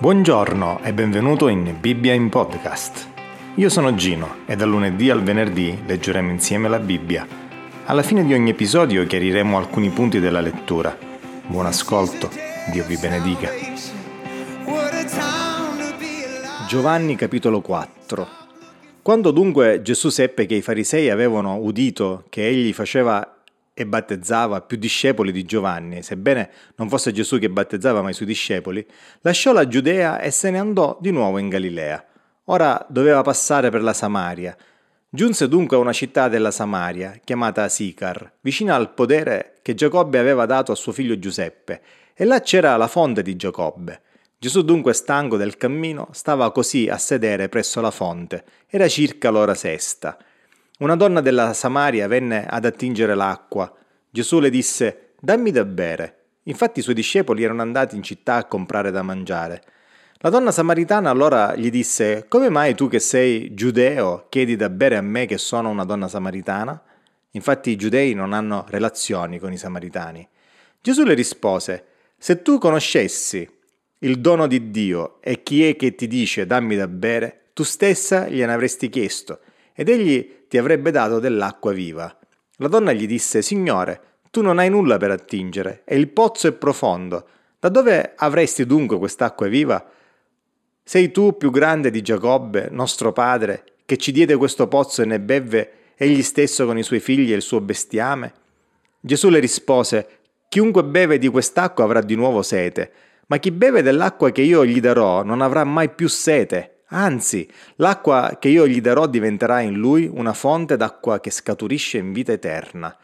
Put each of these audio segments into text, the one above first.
Buongiorno e benvenuto in Bibbia in Podcast. Io sono Gino e dal lunedì al venerdì leggeremo insieme la Bibbia. Alla fine di ogni episodio chiariremo alcuni punti della lettura. Buon ascolto, Dio vi benedica. Giovanni capitolo 4 Quando dunque Gesù seppe che i farisei avevano udito che egli faceva e battezzava più discepoli di Giovanni, sebbene non fosse Gesù che battezzava ma i suoi discepoli, lasciò la Giudea e se ne andò di nuovo in Galilea. Ora doveva passare per la Samaria. Giunse dunque a una città della Samaria, chiamata Sicar, vicina al podere che Giacobbe aveva dato a suo figlio Giuseppe, e là c'era la fonte di Giacobbe. Gesù dunque, stanco del cammino, stava così a sedere presso la fonte. Era circa l'ora sesta. Una donna della Samaria venne ad attingere l'acqua. Gesù le disse, dammi da bere. Infatti i suoi discepoli erano andati in città a comprare da mangiare. La donna samaritana allora gli disse, come mai tu che sei giudeo chiedi da bere a me che sono una donna samaritana? Infatti i giudei non hanno relazioni con i samaritani. Gesù le rispose, se tu conoscessi il dono di Dio e chi è che ti dice dammi da bere, tu stessa gliene avresti chiesto ed egli ti avrebbe dato dell'acqua viva. La donna gli disse, Signore, tu non hai nulla per attingere, e il pozzo è profondo. Da dove avresti dunque quest'acqua viva? Sei tu più grande di Giacobbe, nostro padre, che ci diede questo pozzo e ne bevve egli stesso con i suoi figli e il suo bestiame? Gesù le rispose, Chiunque beve di quest'acqua avrà di nuovo sete, ma chi beve dell'acqua che io gli darò non avrà mai più sete. Anzi, l'acqua che io gli darò diventerà in lui una fonte d'acqua che scaturisce in vita eterna.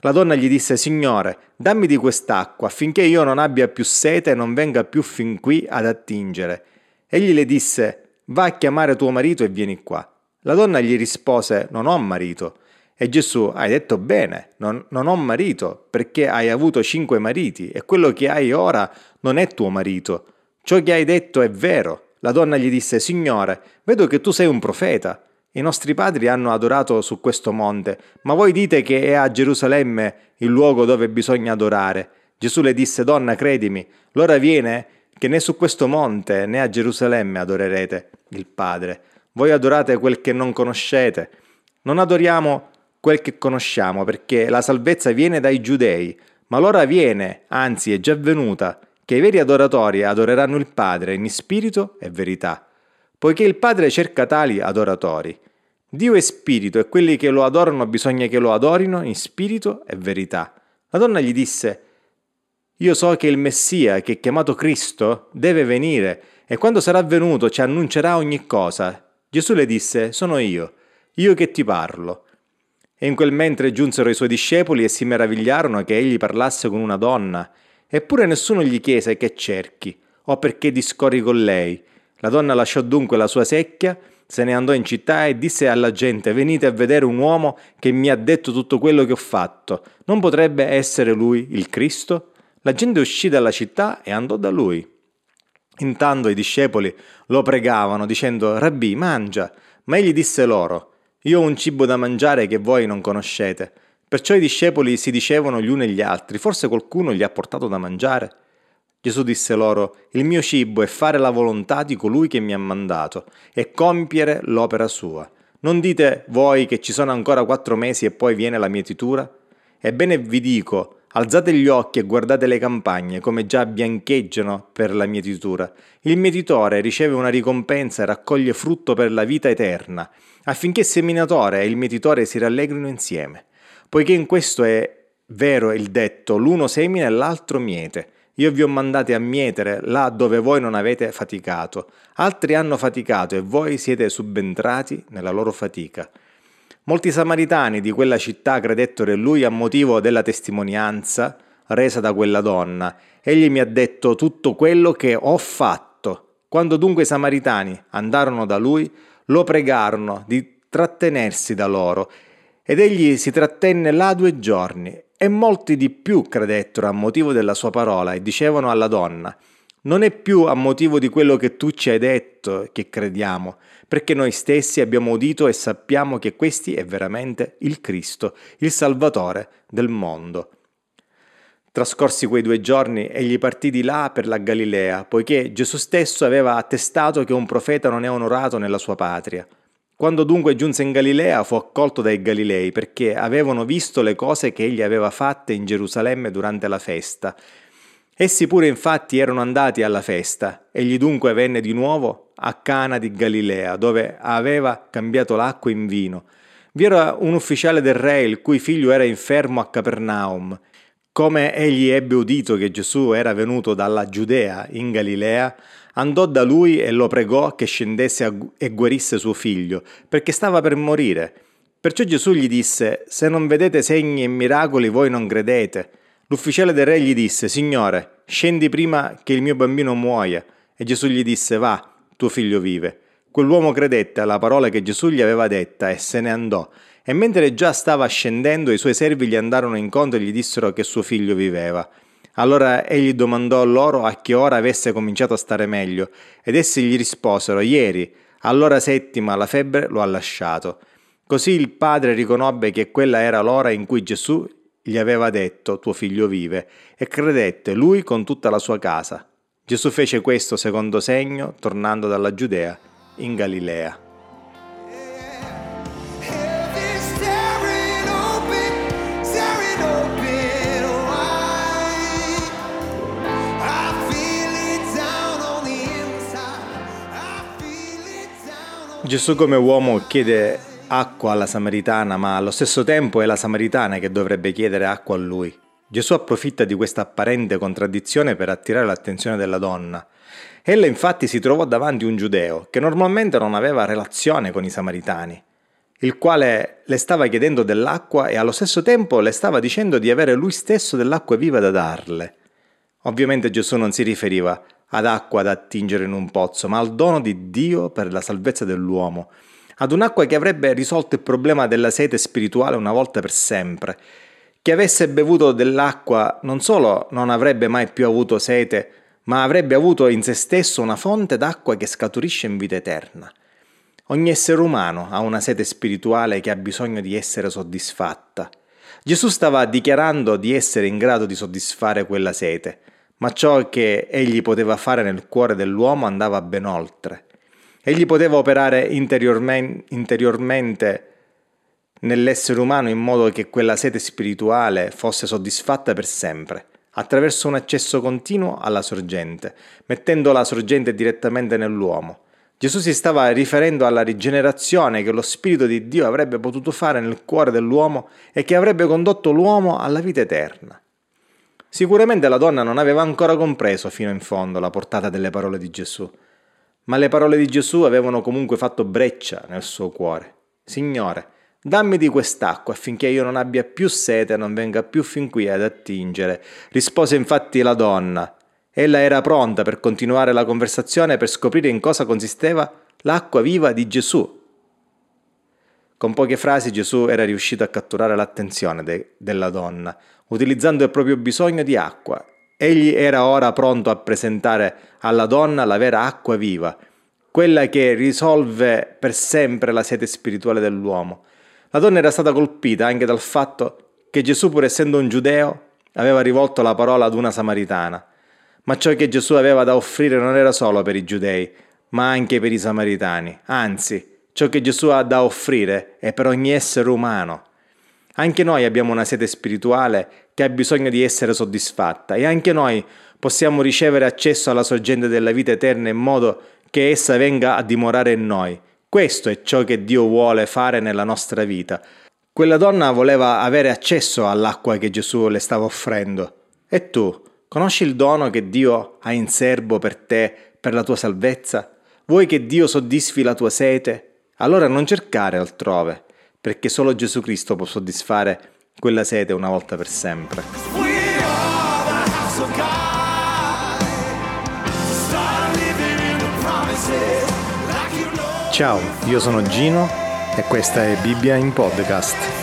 La donna gli disse, Signore, dammi di quest'acqua affinché io non abbia più sete e non venga più fin qui ad attingere. Egli le disse, Va a chiamare tuo marito e vieni qua. La donna gli rispose, Non ho marito. E Gesù, hai detto bene, non, non ho marito, perché hai avuto cinque mariti e quello che hai ora non è tuo marito. Ciò che hai detto è vero. La donna gli disse, Signore, vedo che tu sei un profeta. I nostri padri hanno adorato su questo monte, ma voi dite che è a Gerusalemme il luogo dove bisogna adorare. Gesù le disse, Donna, credimi, l'ora viene che né su questo monte né a Gerusalemme adorerete il Padre. Voi adorate quel che non conoscete. Non adoriamo quel che conosciamo, perché la salvezza viene dai giudei, ma l'ora viene, anzi è già venuta, che i veri adoratori adoreranno il Padre in spirito e verità, poiché il Padre cerca tali adoratori. Dio è spirito e quelli che lo adorano bisogna che lo adorino in spirito e verità. La donna gli disse, io so che il Messia, che è chiamato Cristo, deve venire e quando sarà venuto ci annuncerà ogni cosa. Gesù le disse, sono io, io che ti parlo. E in quel mentre giunsero i suoi discepoli e si meravigliarono che egli parlasse con una donna. Eppure nessuno gli chiese che cerchi o perché discorri con lei. La donna lasciò dunque la sua secchia, se ne andò in città e disse alla gente venite a vedere un uomo che mi ha detto tutto quello che ho fatto. Non potrebbe essere lui il Cristo? La gente uscì dalla città e andò da lui. Intanto i discepoli lo pregavano dicendo Rabbi, mangia. Ma egli disse loro Io ho un cibo da mangiare che voi non conoscete. Perciò i discepoli si dicevano gli uni agli altri, forse qualcuno gli ha portato da mangiare. Gesù disse loro, il mio cibo è fare la volontà di colui che mi ha mandato e compiere l'opera sua. Non dite voi che ci sono ancora quattro mesi e poi viene la mietitura? Ebbene vi dico, alzate gli occhi e guardate le campagne come già biancheggiano per la mietitura. Il mietitore riceve una ricompensa e raccoglie frutto per la vita eterna, affinché il seminatore e il mietitore si rallegrino insieme poiché in questo è vero il detto, l'uno semina e l'altro miete. Io vi ho mandati a mietere là dove voi non avete faticato. Altri hanno faticato e voi siete subentrati nella loro fatica. Molti samaritani di quella città credettero in lui a motivo della testimonianza resa da quella donna. Egli mi ha detto tutto quello che ho fatto. Quando dunque i samaritani andarono da lui, lo pregarono di trattenersi da loro ed egli si trattenne là due giorni, e molti di più credettero a motivo della sua parola e dicevano alla donna, non è più a motivo di quello che tu ci hai detto che crediamo, perché noi stessi abbiamo udito e sappiamo che questi è veramente il Cristo, il Salvatore del mondo. Trascorsi quei due giorni, egli partì di là per la Galilea, poiché Gesù stesso aveva attestato che un profeta non è onorato nella sua patria. Quando dunque giunse in Galilea fu accolto dai Galilei perché avevano visto le cose che egli aveva fatte in Gerusalemme durante la festa. Essi pure infatti erano andati alla festa. Egli dunque venne di nuovo a Cana di Galilea, dove aveva cambiato l'acqua in vino. Vi era un ufficiale del re il cui figlio era infermo a Capernaum. Come egli ebbe udito che Gesù era venuto dalla Giudea in Galilea, andò da lui e lo pregò che scendesse e guarisse suo figlio, perché stava per morire. Perciò Gesù gli disse, Se non vedete segni e miracoli voi non credete. L'ufficiale del re gli disse, Signore, scendi prima che il mio bambino muoia. E Gesù gli disse, Va, tuo figlio vive. Quell'uomo credette alla parola che Gesù gli aveva detta e se ne andò. E mentre già stava scendendo, i suoi servi gli andarono incontro e gli dissero che suo figlio viveva. Allora egli domandò loro a che ora avesse cominciato a stare meglio, ed essi gli risposero Ieri, all'ora settima, la febbre lo ha lasciato. Così il padre riconobbe che quella era l'ora in cui Gesù gli aveva detto Tuo figlio vive, e credette lui con tutta la sua casa. Gesù fece questo secondo segno, tornando dalla Giudea in Galilea. Gesù come uomo chiede acqua alla Samaritana, ma allo stesso tempo è la Samaritana che dovrebbe chiedere acqua a lui. Gesù approfitta di questa apparente contraddizione per attirare l'attenzione della donna. Ella infatti si trovò davanti un giudeo che normalmente non aveva relazione con i samaritani, il quale le stava chiedendo dell'acqua e allo stesso tempo le stava dicendo di avere lui stesso dell'acqua viva da darle. Ovviamente Gesù non si riferiva ad acqua da attingere in un pozzo, ma al dono di Dio per la salvezza dell'uomo, ad un'acqua che avrebbe risolto il problema della sete spirituale una volta per sempre. Chi avesse bevuto dell'acqua non solo non avrebbe mai più avuto sete, ma avrebbe avuto in se stesso una fonte d'acqua che scaturisce in vita eterna. Ogni essere umano ha una sete spirituale che ha bisogno di essere soddisfatta. Gesù stava dichiarando di essere in grado di soddisfare quella sete ma ciò che egli poteva fare nel cuore dell'uomo andava ben oltre. Egli poteva operare interiormente, nell'essere umano in modo che quella sete spirituale fosse soddisfatta per sempre, attraverso un accesso continuo alla sorgente, mettendo la sorgente direttamente nell'uomo. Gesù si stava riferendo alla rigenerazione che lo Spirito di Dio avrebbe potuto fare nel cuore dell'uomo e che avrebbe condotto l'uomo alla vita eterna. Sicuramente la donna non aveva ancora compreso fino in fondo la portata delle parole di Gesù, ma le parole di Gesù avevano comunque fatto breccia nel suo cuore. Signore, dammi di quest'acqua affinché io non abbia più sete e non venga più fin qui ad attingere. Rispose infatti la donna. Ella era pronta per continuare la conversazione per scoprire in cosa consisteva l'acqua viva di Gesù. Con poche frasi Gesù era riuscito a catturare l'attenzione de- della donna, utilizzando il proprio bisogno di acqua. Egli era ora pronto a presentare alla donna la vera acqua viva, quella che risolve per sempre la sete spirituale dell'uomo. La donna era stata colpita anche dal fatto che Gesù, pur essendo un giudeo, aveva rivolto la parola ad una samaritana. Ma ciò che Gesù aveva da offrire non era solo per i giudei, ma anche per i samaritani. Anzi, ciò che Gesù ha da offrire è per ogni essere umano. Anche noi abbiamo una sete spirituale che ha bisogno di essere soddisfatta e anche noi possiamo ricevere accesso alla sorgente della vita eterna in modo che essa venga a dimorare in noi. Questo è ciò che Dio vuole fare nella nostra vita. Quella donna voleva avere accesso all'acqua che Gesù le stava offrendo. E tu, conosci il dono che Dio ha in serbo per te, per la tua salvezza? Vuoi che Dio soddisfi la tua sete? Allora non cercare altrove perché solo Gesù Cristo può soddisfare quella sete una volta per sempre. Ciao, io sono Gino e questa è Bibbia in podcast.